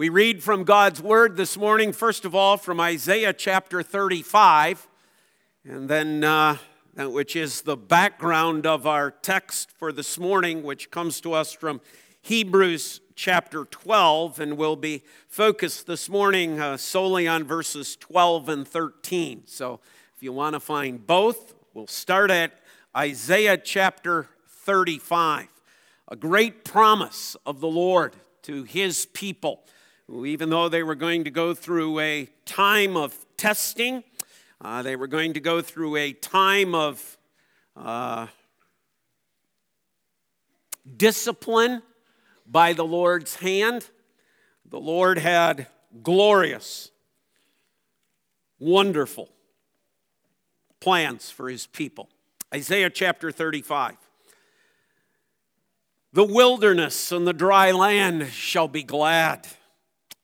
We read from God's Word this morning, first of all, from Isaiah chapter 35, and then, uh, which is the background of our text for this morning, which comes to us from Hebrews chapter 12, and we'll be focused this morning uh, solely on verses 12 and 13. So if you want to find both, we'll start at Isaiah chapter 35, a great promise of the Lord to his people, even though they were going to go through a time of testing, uh, they were going to go through a time of uh, discipline by the Lord's hand. The Lord had glorious, wonderful plans for his people. Isaiah chapter 35. The wilderness and the dry land shall be glad.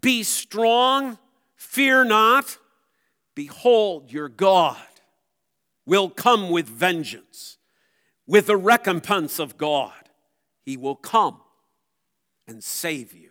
Be strong, fear not. Behold, your God will come with vengeance, with the recompense of God. He will come and save you.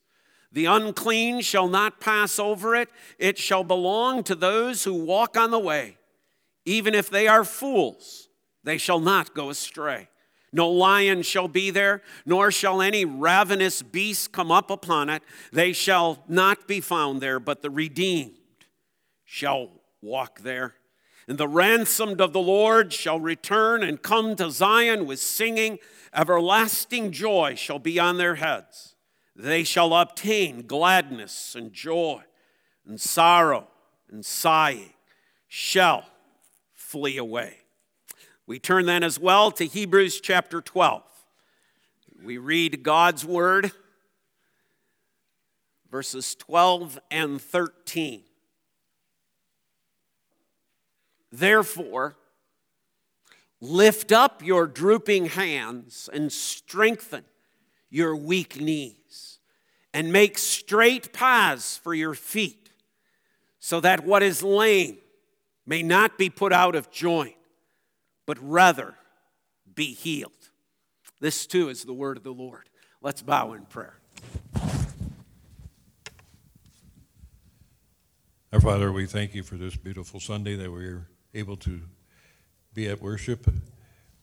The unclean shall not pass over it, it shall belong to those who walk on the way. Even if they are fools, they shall not go astray. No lion shall be there, nor shall any ravenous beast come up upon it. They shall not be found there, but the redeemed shall walk there. And the ransomed of the Lord shall return and come to Zion with singing. Everlasting joy shall be on their heads. They shall obtain gladness and joy, and sorrow and sighing shall flee away. We turn then as well to Hebrews chapter 12. We read God's word, verses 12 and 13. Therefore, lift up your drooping hands and strengthen your weak knees, and make straight paths for your feet, so that what is lame may not be put out of joint, but rather be healed. This too is the word of the Lord. Let's bow in prayer. Our Father, we thank you for this beautiful Sunday that we're able to be at worship.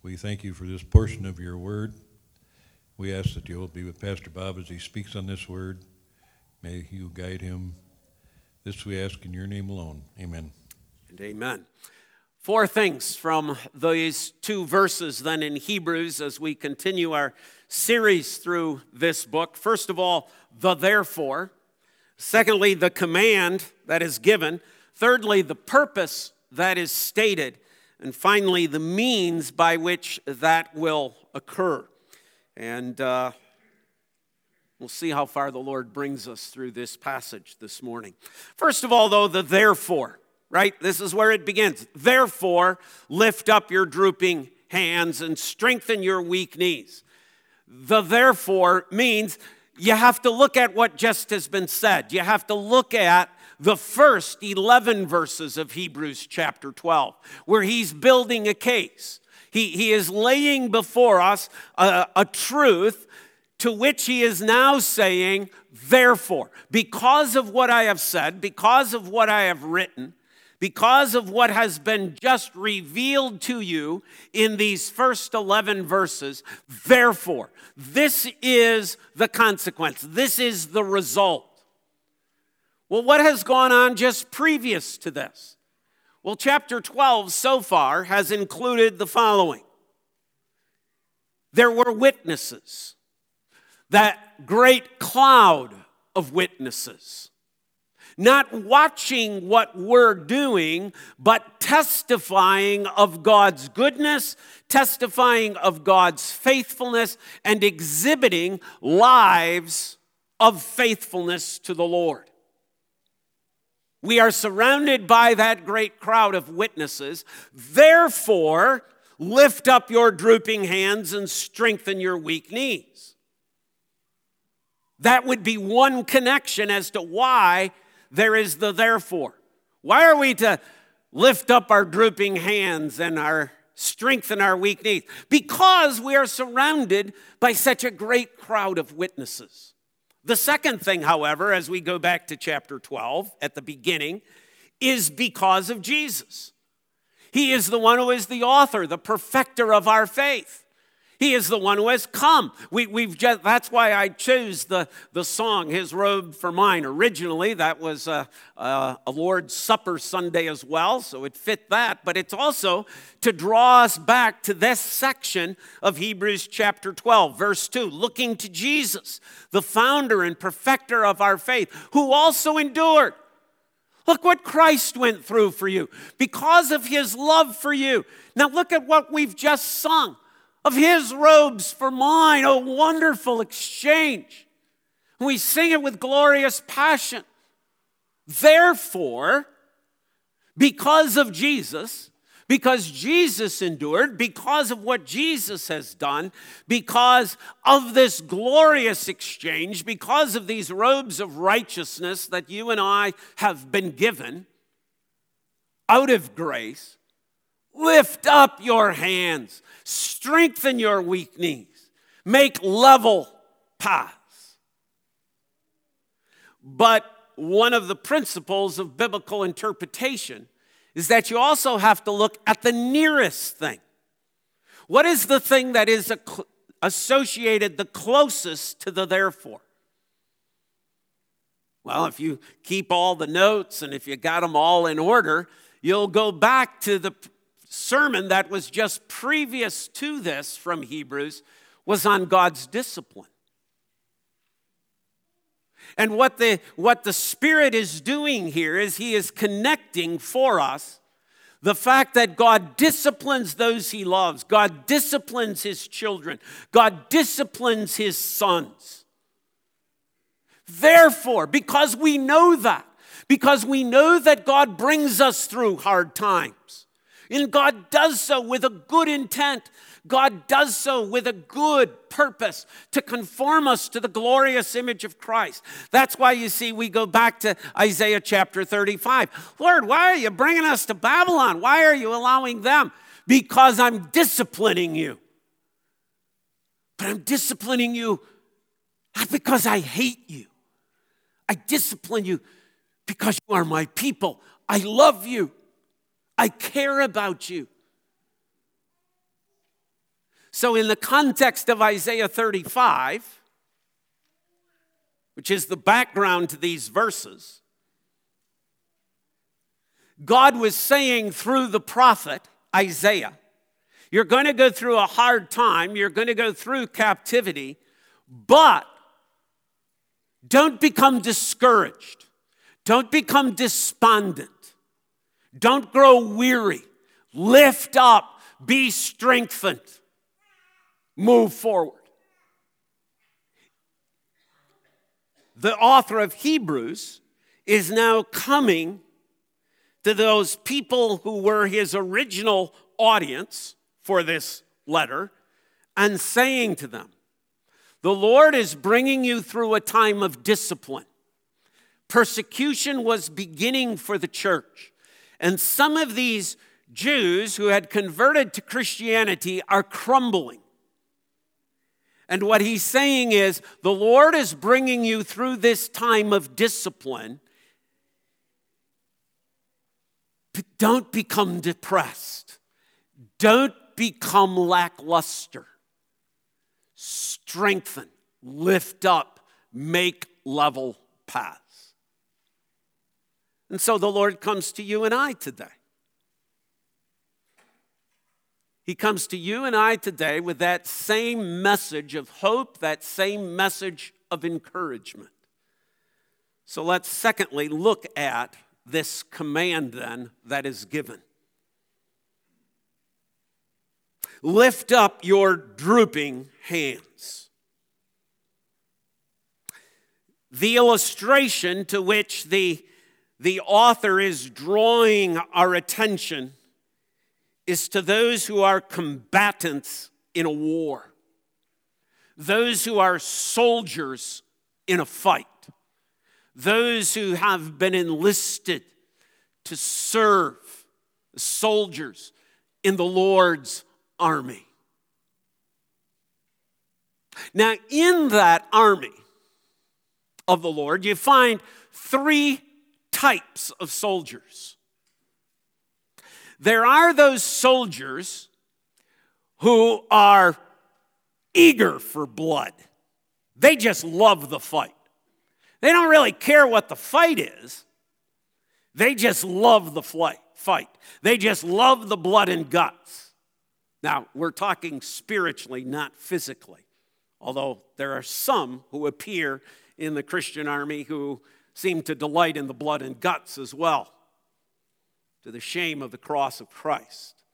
We thank you for this portion of your word. We ask that you will be with Pastor Bob as he speaks on this word. May you guide him. This we ask in your name alone. Amen. And amen. Four things from these two verses then in Hebrews as we continue our series through this book. First of all, the therefore. Secondly, the command that is given. Thirdly, the purpose that is stated. And finally, the means by which that will occur. And uh, we'll see how far the Lord brings us through this passage this morning. First of all, though, the therefore, right? This is where it begins. Therefore, lift up your drooping hands and strengthen your weak knees. The therefore means you have to look at what just has been said. You have to look at the first 11 verses of Hebrews chapter 12, where he's building a case. He, he is laying before us a, a truth to which he is now saying, therefore, because of what I have said, because of what I have written, because of what has been just revealed to you in these first 11 verses, therefore, this is the consequence, this is the result. Well, what has gone on just previous to this? Well, chapter 12 so far has included the following. There were witnesses, that great cloud of witnesses. Not watching what we're doing, but testifying of God's goodness, testifying of God's faithfulness, and exhibiting lives of faithfulness to the Lord. We are surrounded by that great crowd of witnesses. Therefore, lift up your drooping hands and strengthen your weak knees. That would be one connection as to why there is the therefore. Why are we to lift up our drooping hands and our strengthen our weak knees? Because we are surrounded by such a great crowd of witnesses. The second thing, however, as we go back to chapter 12 at the beginning, is because of Jesus. He is the one who is the author, the perfecter of our faith. He is the one who has come. We, we've just, that's why I chose the, the song, His Robe for Mine. Originally, that was a, a, a Lord's Supper Sunday as well, so it fit that. But it's also to draw us back to this section of Hebrews chapter 12, verse 2, looking to Jesus, the founder and perfecter of our faith, who also endured. Look what Christ went through for you because of his love for you. Now, look at what we've just sung of his robes for mine. A wonderful exchange. We sing it with glorious passion. Therefore, because of Jesus, because Jesus endured, because of what Jesus has done, because of this glorious exchange, because of these robes of righteousness that you and I have been given out of grace, Lift up your hands, strengthen your weak knees, make level paths. But one of the principles of biblical interpretation is that you also have to look at the nearest thing. What is the thing that is associated the closest to the therefore? Well, if you keep all the notes and if you got them all in order, you'll go back to the sermon that was just previous to this from Hebrews was on God's discipline. And what the, what the Spirit is doing here is He is connecting for us the fact that God disciplines those He loves, God disciplines His children, God disciplines His sons. Therefore, because we know that, because we know that God brings us through hard times, and God does so with a good intent. God does so with a good purpose to conform us to the glorious image of Christ. That's why you see we go back to Isaiah chapter 35. Lord, why are you bringing us to Babylon? Why are you allowing them? Because I'm disciplining you. But I'm disciplining you not because I hate you. I discipline you because you are my people. I love you. I care about you. So, in the context of Isaiah 35, which is the background to these verses, God was saying through the prophet Isaiah, You're going to go through a hard time, you're going to go through captivity, but don't become discouraged, don't become despondent. Don't grow weary. Lift up. Be strengthened. Move forward. The author of Hebrews is now coming to those people who were his original audience for this letter and saying to them, The Lord is bringing you through a time of discipline. Persecution was beginning for the church. And some of these Jews who had converted to Christianity are crumbling. And what he's saying is the Lord is bringing you through this time of discipline. But don't become depressed. Don't become lackluster. Strengthen, lift up, make level paths. And so the Lord comes to you and I today. He comes to you and I today with that same message of hope, that same message of encouragement. So let's secondly look at this command then that is given. Lift up your drooping hands. The illustration to which the, the author is drawing our attention is to those who are combatants in a war, those who are soldiers in a fight, those who have been enlisted to serve soldiers in the Lord's army. Now, in that army of the Lord, you find three types of soldiers. There are those soldiers who are eager for blood, they just love the fight. They don't really care what the fight is, they just love the fight. They just love the blood and guts. Now, we're talking spiritually, not physically, although there are some who appear in the Christian army who seem to delight in the blood and guts as well, to the shame of the cross of Christ.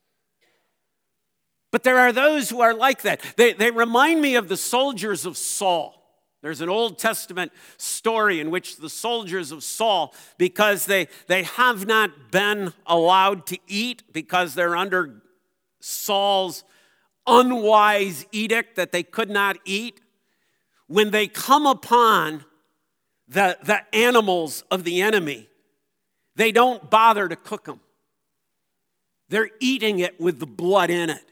But there are those who are like that. They, they remind me of the soldiers of Saul. There's an Old Testament story in which the soldiers of Saul, because they, they have not been allowed to eat because they're under Saul's unwise edict that they could not eat, when they come upon the, the animals of the enemy, they don't bother to cook them. They're eating it with the blood in it.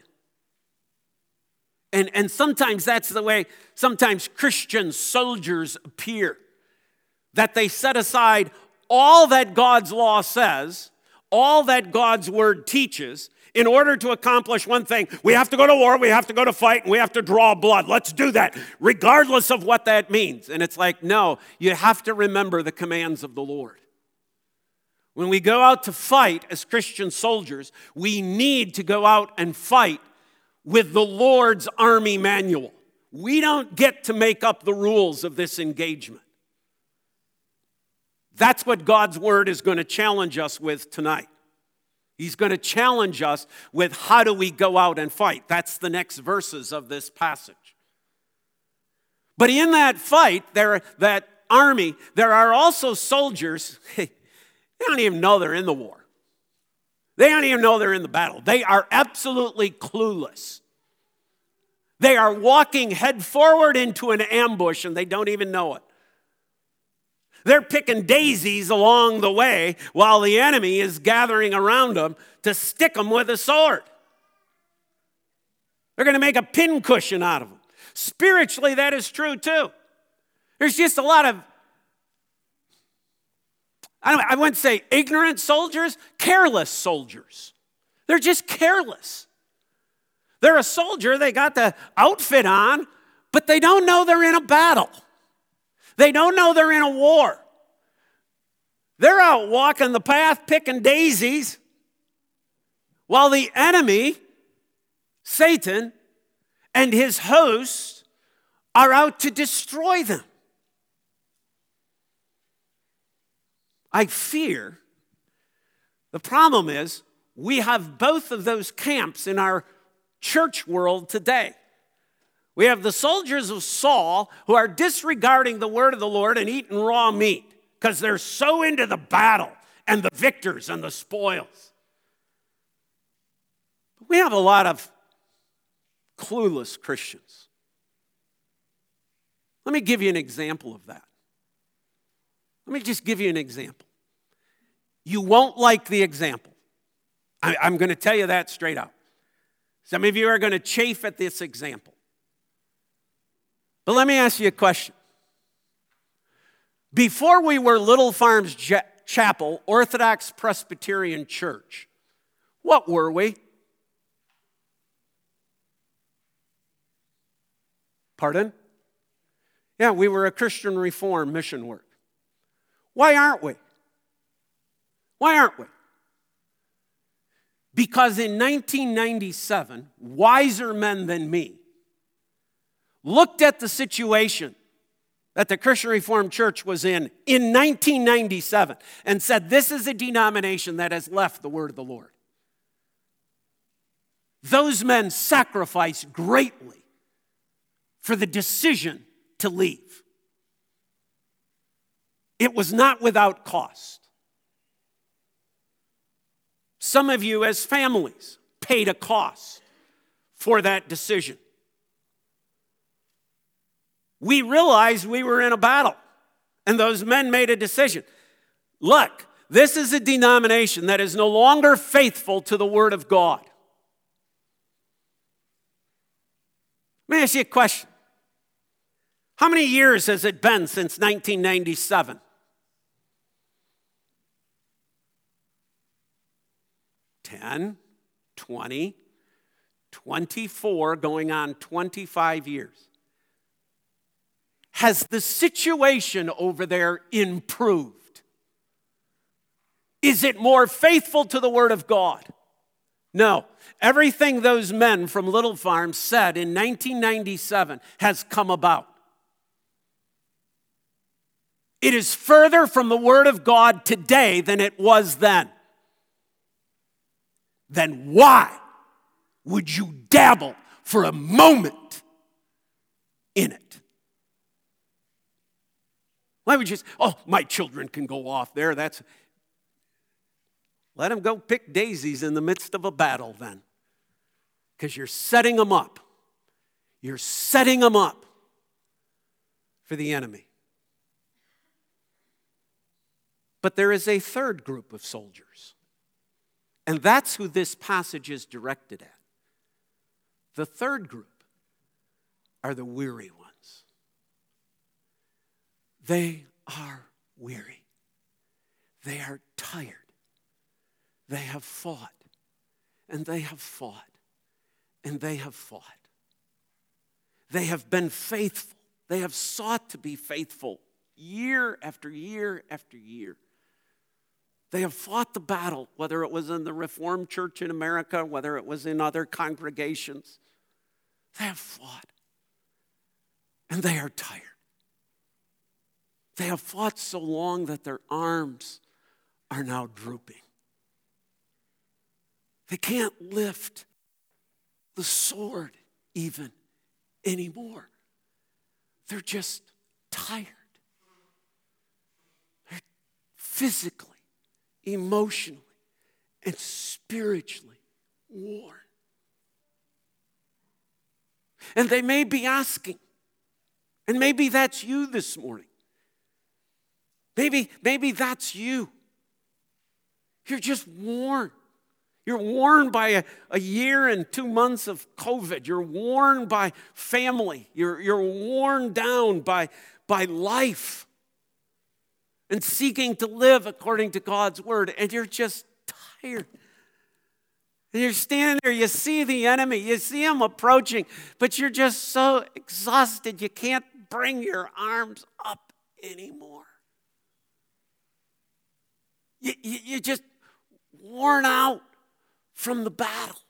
And, and sometimes that's the way sometimes Christian soldiers appear that they set aside all that God's law says, all that God's word teaches, in order to accomplish one thing, we have to go to war, we have to go to fight, and we have to draw blood. Let's do that, regardless of what that means. And it's like, no, you have to remember the commands of the Lord. When we go out to fight as Christian soldiers, we need to go out and fight with the Lord's army manual. We don't get to make up the rules of this engagement. That's what God's word is going to challenge us with tonight. He's going to challenge us with how do we go out and fight. That's the next verses of this passage. But in that fight, there, that army, there are also soldiers, they don't even know they're in the war. They don't even know they're in the battle. They are absolutely clueless. They are walking head forward into an ambush and they don't even know it. They're picking daisies along the way while the enemy is gathering around them to stick them with a sword. They're going to make a pincushion out of them. Spiritually, that is true too. There's just a lot of, I, I wouldn't say ignorant soldiers, careless soldiers. They're just careless. They're a soldier, they got the outfit on, but they don't know they're in a battle. They don't know they're in a war. They're out walking the path picking daisies while the enemy, Satan, and his hosts are out to destroy them. I fear the problem is we have both of those camps in our church world today. We have the soldiers of Saul who are disregarding the word of the Lord and eating raw meat because they're so into the battle and the victors and the spoils. We have a lot of clueless Christians. Let me give you an example of that. Let me just give you an example. You won't like the example. I, am going to tell you that straight up. Some of you are going to chafe at this example. But let me ask you a question. Before we were Little Farms Chapel, Orthodox Presbyterian Church, what were we? Pardon? Yeah, we were a Christian reform mission work. Why aren't we? Why aren't we? Because in 1997, wiser men than me looked at the situation that the Christian Reformed Church was in in 1997 and said, This is a denomination that has left the word of the Lord. Those men sacrificed greatly for the decision to leave. It was not without cost. Some of you, as families, paid a cost for that decision. We realized we were in a battle, and those men made a decision. Look, this is a denomination that is no longer faithful to the Word of God. Let me ask you a question. How many years has it been since 1997? 10, 20, 24, going on 25 years. Has the situation over there improved? Is it more faithful to the Word of God? No. Everything those men from Little Farm said in 1997 has come about. It is further from the Word of God today than it was then then why would you dabble for a moment in it? Why would you say, oh, my children can go off there? That's. Let them go pick daisies in the midst of a battle then. Because you're setting them up. You're setting them up for the enemy. But there is a third group of soldiers. And that's who this passage is directed at. The third group are the weary ones. They are weary. They are tired. They have fought, and they have fought, and they have fought. They have been faithful. They have sought to be faithful year after year after year. They have fought the battle, whether it was in the Reformed Church in America, whether it was in other congregations. They have fought. And they are tired. They have fought so long that their arms are now drooping. They can't lift the sword even anymore. They're just tired. They're physically emotionally and spiritually worn. And they may be asking, and maybe that's you this morning. Maybe, maybe that's you. You're just worn. You're worn by a, a year and two months of COVID. You're worn by family. You're, you're worn down by, by life and seeking to live according to God's word, and you're just tired. And you're standing there, you see the enemy, you see him approaching, but you're just so exhausted you can't bring your arms up anymore. You, you, you're just worn out from the battle.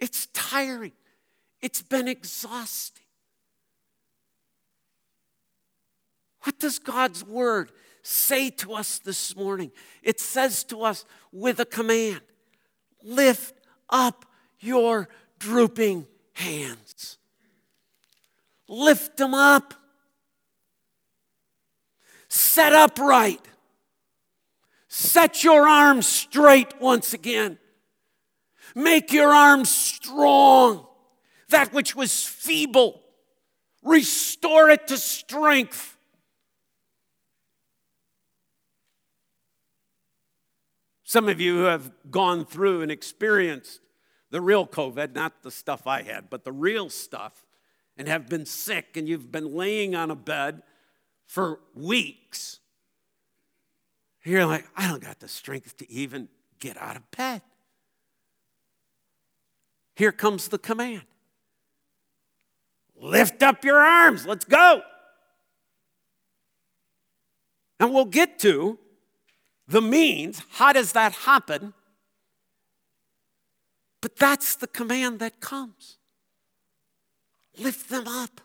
It's tiring, it's been exhausting. What does God's word say to us this morning? It says to us with a command lift up your drooping hands. Lift them up. Set upright. Set your arms straight once again. Make your arms strong. That which was feeble, restore it to strength. Some of you have gone through and experienced the real COVID, not the stuff I had, but the real stuff, and have been sick, and you've been laying on a bed for weeks. You're like, I don't got the strength to even get out of bed. Here comes the command lift up your arms, let's go. And we'll get to the means. How does that happen? But that's the command that comes lift them up,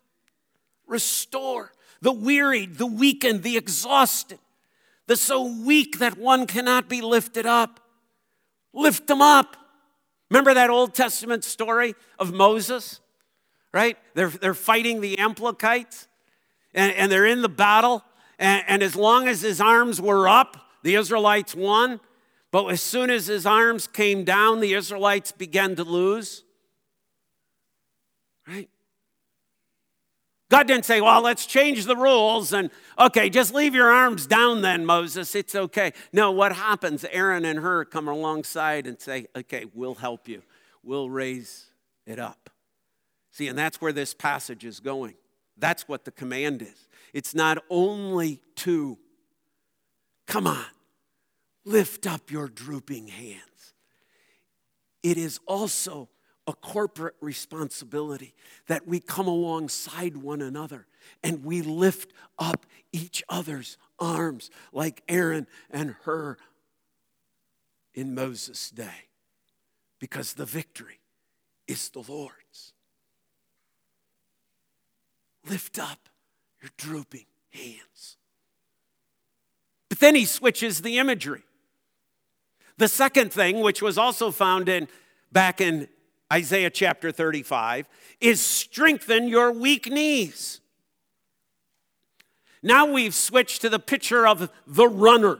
restore the wearied, the weakened, the exhausted, the so weak that one cannot be lifted up. Lift them up. Remember that Old Testament story of Moses? Right? They're, they're fighting the Amalekites and, and they're in the battle. And, and as long as his arms were up, the Israelites won. But as soon as his arms came down, the Israelites began to lose. Right? God didn't say, well, let's change the rules and, okay, just leave your arms down then, Moses. It's okay. No, what happens? Aaron and Hur come alongside and say, okay, we'll help you. We'll raise it up. See, and that's where this passage is going. That's what the command is. It's not only to, come on, lift up your drooping hands. It is also a corporate responsibility that we come alongside one another and we lift up each other's arms like Aaron and Hur in Moses' day because the victory is the Lord's. Lift up your drooping hands. But then he switches the imagery. The second thing, which was also found in back in Isaiah chapter 35, is strengthen your weak knees. Now we've switched to the picture of the runner.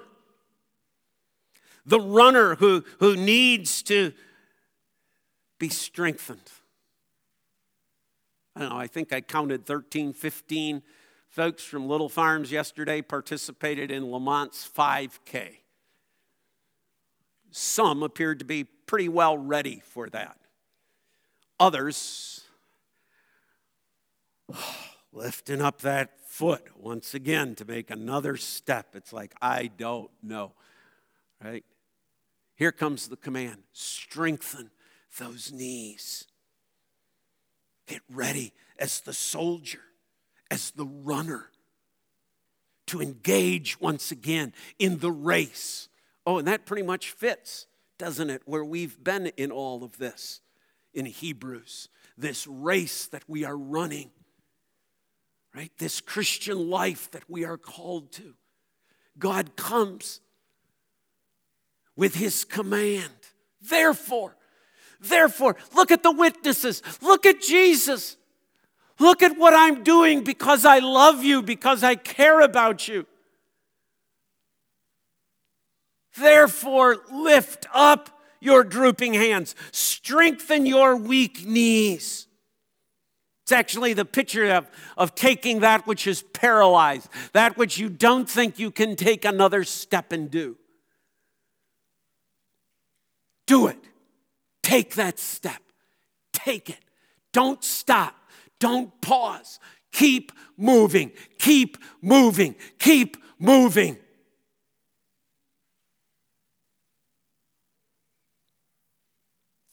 The runner who, who needs to be strengthened. I don't know, I think I counted 13, 15 folks from Little Farms yesterday participated in Lamont's 5K. Some appeared to be pretty well ready for that. Others, lifting up that foot once again to make another step. It's like, I don't know, right? Here comes the command strengthen those knees. Get ready as the soldier, as the runner, to engage once again in the race Oh, and that pretty much fits, doesn't it, where we've been in all of this in Hebrews, this race that we are running, right? This Christian life that we are called to. God comes with his command. Therefore, therefore, look at the witnesses, look at Jesus. Look at what I'm doing because I love you, because I care about you. Therefore, lift up your drooping hands, strengthen your weak knees. It's actually the picture of, of taking that which is paralyzed, that which you don't think you can take another step and do. Do it. Take that step. Take it. Don't stop. Don't pause. Keep moving. Keep moving. Keep moving.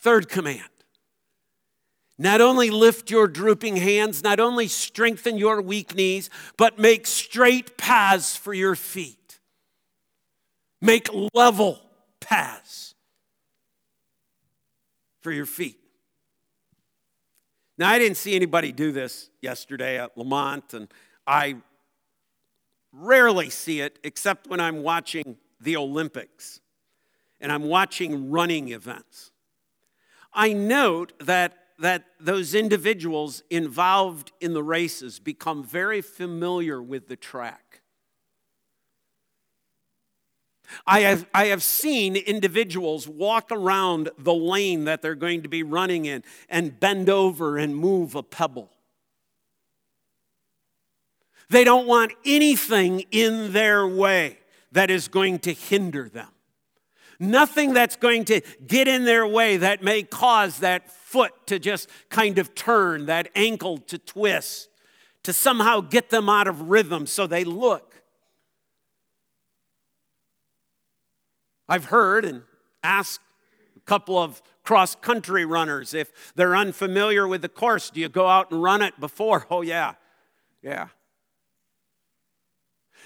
Third command not only lift your drooping hands, not only strengthen your weak knees, but make straight paths for your feet. Make level paths for your feet. Now, I didn't see anybody do this yesterday at Lamont, and I rarely see it except when I'm watching the Olympics and I'm watching running events. I note that, that those individuals involved in the races become very familiar with the track. I have, I have seen individuals walk around the lane that they're going to be running in and bend over and move a pebble. They don't want anything in their way that is going to hinder them. Nothing that's going to get in their way that may cause that foot to just kind of turn, that ankle to twist, to somehow get them out of rhythm so they look. I've heard and asked a couple of cross country runners if they're unfamiliar with the course, do you go out and run it before? Oh, yeah, yeah.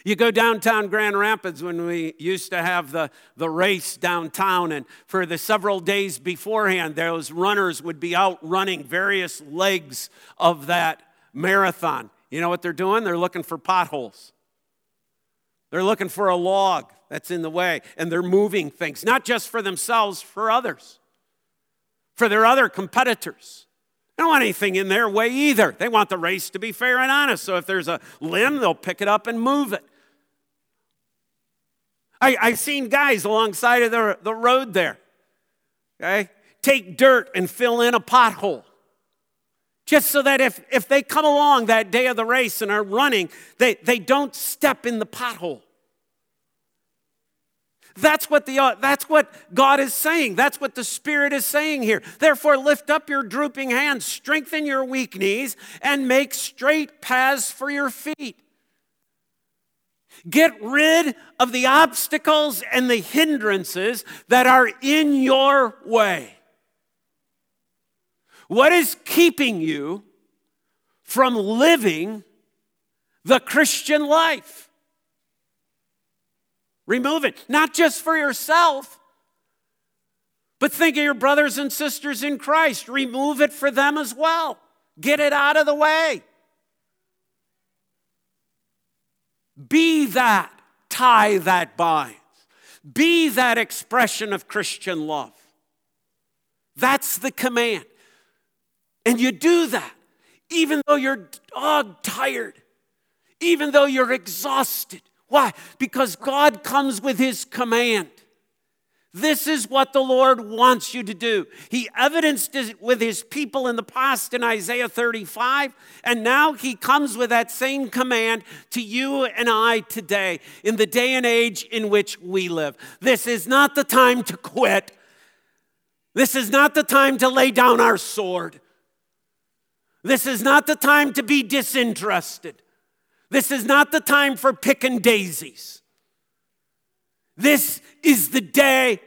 You go downtown Grand Rapids when we used to have the, the race downtown, and for the several days beforehand, those runners would be out running various legs of that marathon. You know what they're doing? They're looking for potholes. They're looking for a log that's in the way, and they're moving things, not just for themselves, for others, for their other competitors. They don't want anything in their way either. They want the race to be fair and honest. So if there's a limb, they'll pick it up and move it. I, I've seen guys alongside of the, the road there, okay, take dirt and fill in a pothole. Just so that if, if they come along that day of the race and are running, they, they don't step in the pothole. That's what, the, uh, that's what God is saying. That's what the Spirit is saying here. Therefore, lift up your drooping hands, strengthen your weak knees, and make straight paths for your feet. Get rid of the obstacles and the hindrances that are in your way. What is keeping you from living the Christian life? Remove it, not just for yourself, but think of your brothers and sisters in Christ. Remove it for them as well. Get it out of the way. Be that tie that binds. Be that expression of Christian love. That's the command. And you do that even though you're dog tired, even though you're exhausted. Why? Because God comes with His command. This is what the Lord wants you to do. He evidenced it with his people in the past in Isaiah 35, and now he comes with that same command to you and I today in the day and age in which we live. This is not the time to quit. This is not the time to lay down our sword. This is not the time to be disinterested. This is not the time for picking daisies. This is the day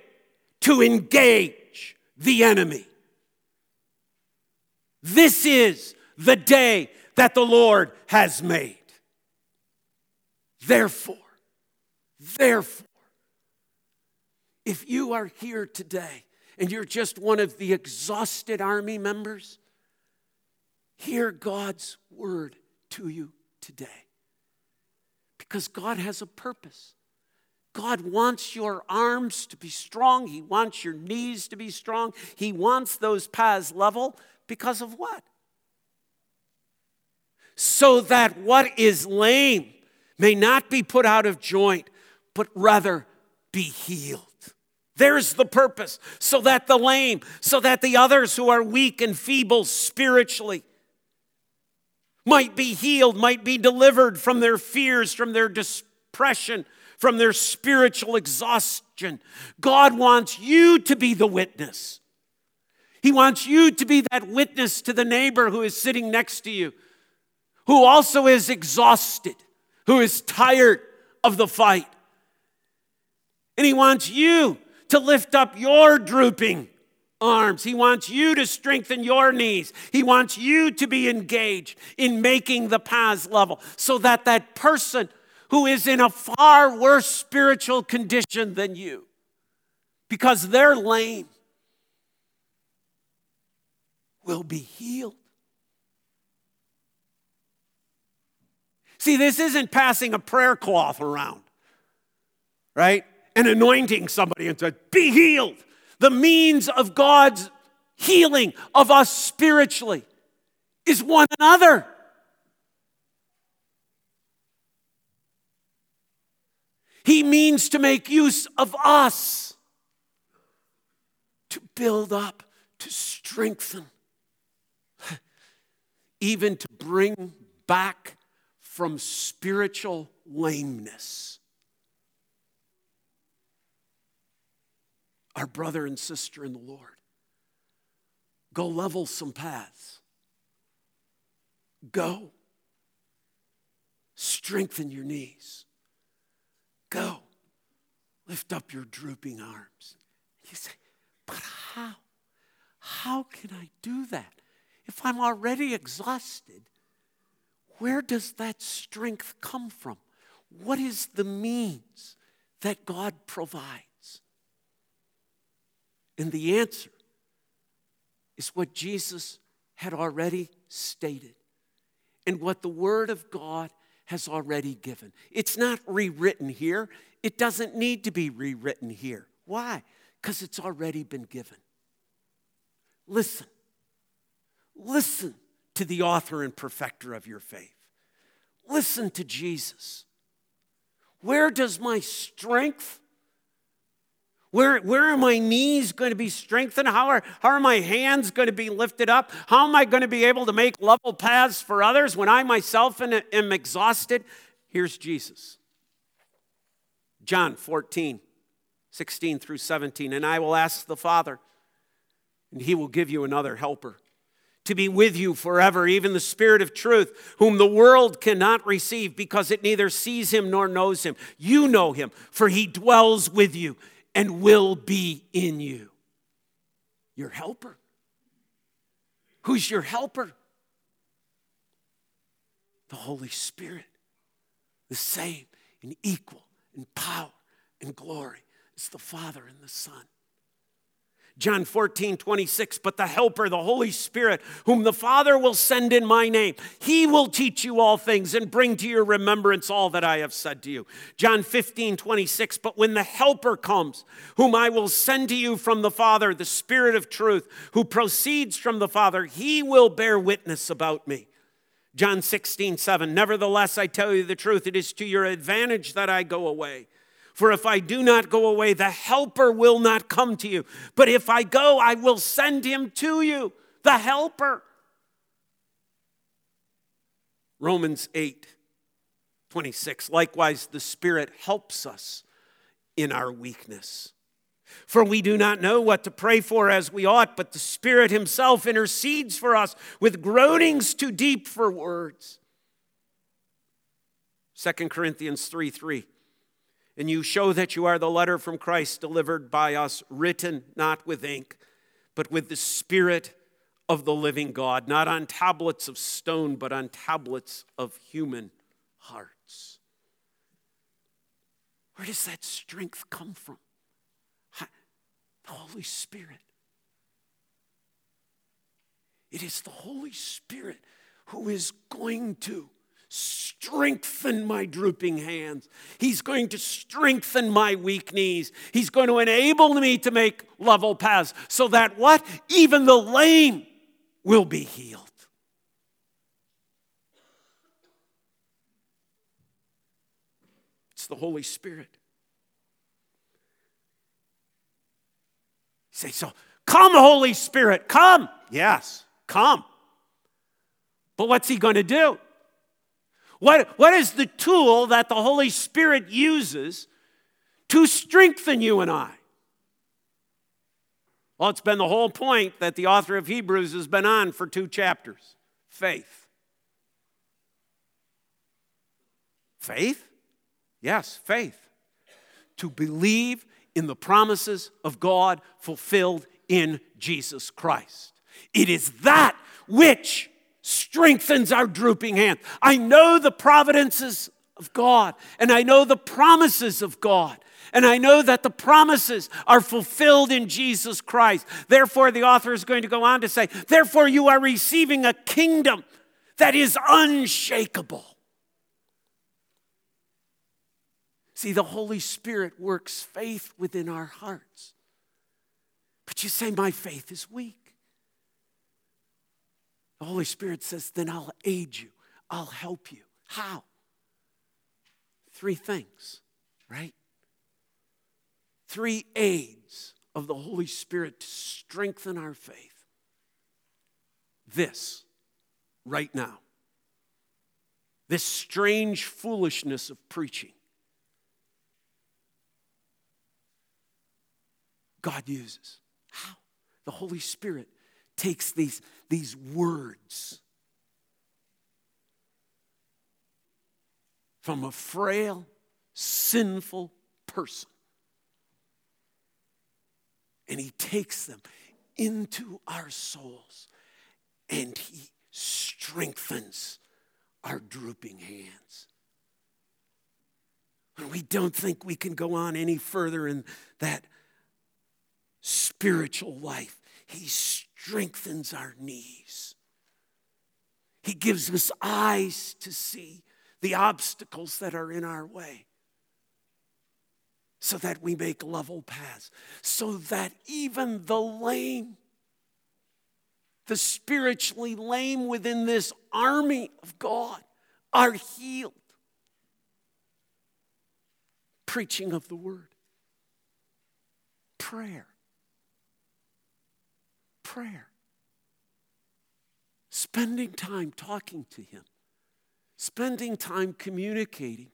to engage the enemy. This is the day that the Lord has made. Therefore, therefore, if you are here today and you're just one of the exhausted army members, hear God's word to you today because God has a purpose. God wants your arms to be strong. He wants your knees to be strong. He wants those paths level because of what? So that what is lame may not be put out of joint, but rather be healed. There's the purpose. So that the lame, so that the others who are weak and feeble spiritually, might be healed, might be delivered from their fears, from their depression, from their spiritual exhaustion. God wants you to be the witness. He wants you to be that witness to the neighbor who is sitting next to you, who also is exhausted, who is tired of the fight. And He wants you to lift up your drooping arms. He wants you to strengthen your knees. He wants you to be engaged in making the paths level so that that person who is in a far worse spiritual condition than you, because they're lame, will be healed. See, this isn't passing a prayer cloth around, right? And anointing somebody and say, be healed the means of God's healing of us spiritually is one another. He means to make use of us to build up, to strengthen, even to bring back from spiritual lameness. our brother and sister in the Lord. Go level some paths. Go. Strengthen your knees. Go. Lift up your drooping arms. You say, but how? How can I do that? If I'm already exhausted, where does that strength come from? what is the means that God provides? And the answer is what Jesus had already stated and what the Word of God has already given. It's not rewritten here, it doesn't need to be rewritten here. Why? Because it's already been given. Listen. Listen to the author and perfecter of your faith. Listen to Jesus. Where does my strength where, where are my knees going to be strengthened? How are, how are my hands going to be lifted up? How am I going to be able to make level paths for others when I myself am, am exhausted? Here's Jesus. John 14, 16 through 17. And I will ask the Father, and he will give you another helper to be with you forever, even the Spirit of truth, whom the world cannot receive because it neither sees him nor knows him. You know him, for he dwells with you and will be in you. Your helper. Who's your helper? The Holy Spirit, the same and equal in power and glory as the Father and the Son. John 14, 26, but the Helper, the Holy Spirit, whom the Father will send in my name, he will teach you all things and bring to your remembrance all that I have said to you. John 15, 26, but when the Helper comes, whom I will send to you from the Father, the Spirit of truth, who proceeds from the Father, he will bear witness about me. John 16, 7, nevertheless, I tell you the truth, it is to your advantage that I go away. For if I do not go away, the Helper will not come to you. But if I go, I will send him to you, the Helper. Romans 8, 26. Likewise, the Spirit helps us in our weakness. For we do not know what to pray for as we ought, but the Spirit Himself intercedes for us with groanings too deep for words. 2 Corinthians 3 3 and you show that you are the letter from Christ delivered by us, written not with ink, but with the Spirit of the living God, not on tablets of stone, but on tablets of human hearts. Where does that strength come from? The Holy Spirit. It is the Holy Spirit who is going to strengthen my drooping hands. He's going to strengthen my weak knees. He's going to enable me to make level paths so that what? Even the lame will be healed. It's the Holy Spirit. say, so come, Holy Spirit, come. Yes, come. But what's he going to do? What, what is the tool that the Holy Spirit uses to strengthen you and I? Well, it's been the whole point that the author of Hebrews has been on for two chapters faith. Faith? Yes, faith. To believe in the promises of God fulfilled in Jesus Christ. It is that which strengthens our drooping hand. I know the providences of God, and I know the promises of God. And I know that the promises are fulfilled in Jesus Christ. Therefore, the author is going to go on to say, Therefore, you are receiving a kingdom that is unshakable. See, the Holy Spirit works faith within our hearts. But you say, My faith is weak. The Holy Spirit says, then I'll aid you, I'll help you. How? Three things, right? Three aids of the Holy Spirit to strengthen our faith. This, right now, this strange foolishness of preaching. God uses. How? The Holy Spirit takes these, these words from a frail, sinful person and he takes them into our souls and he strengthens our drooping hands. When we don't think we can go on any further in that spiritual life, He strengthens our knees. He gives us eyes to see the obstacles that are in our way so that we make level paths, so that even the lame, the spiritually lame within this army of God, are healed. Preaching of the word, prayer, prayer, spending time talking to Him, spending time communicating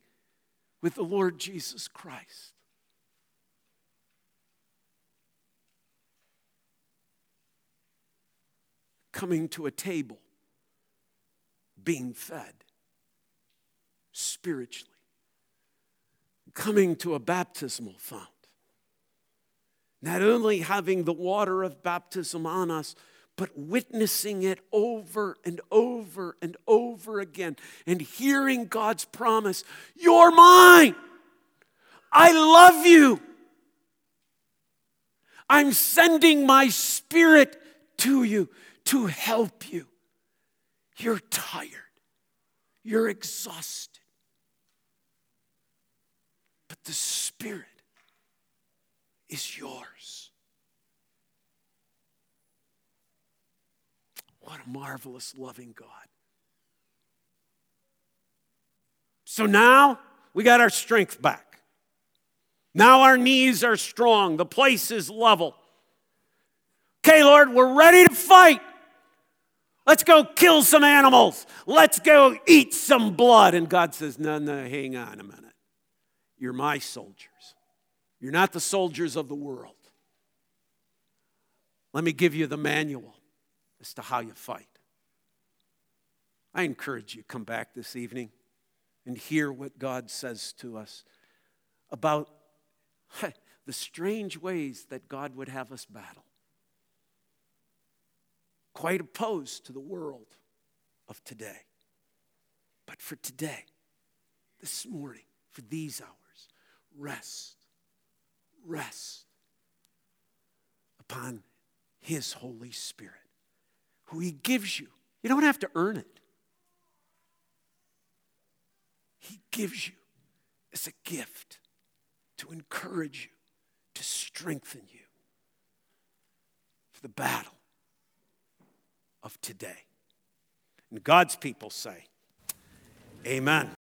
with the Lord Jesus Christ. Coming to a table, being fed. Spiritually, coming to a baptismal fount, not only having the water of baptism on us, but witnessing it over and over and over again and hearing God's promise You're mine. I love you. I'm sending my spirit to you to help you. You're tired. You're exhausted. But the Spirit is yours. What a marvelous, loving God. So now we got our strength back. Now our knees are strong. The place is level. Okay, Lord, we're ready to fight. Let's go kill some animals. Let's go eat some blood. And God says, No, no, hang on a minute. You're my soldiers. You're not the soldiers of the world. Let me give you the manual as to how you fight. I encourage you come back this evening and hear what God says to us about the strange ways that God would have us battle quite opposed to the world of today. But for today, this morning, for these hours, rest, rest upon His Holy Spirit, who He gives you. You don't have to earn it, He gives you as a gift to encourage you, to strengthen you for the battle of today. And God's people say, Amen.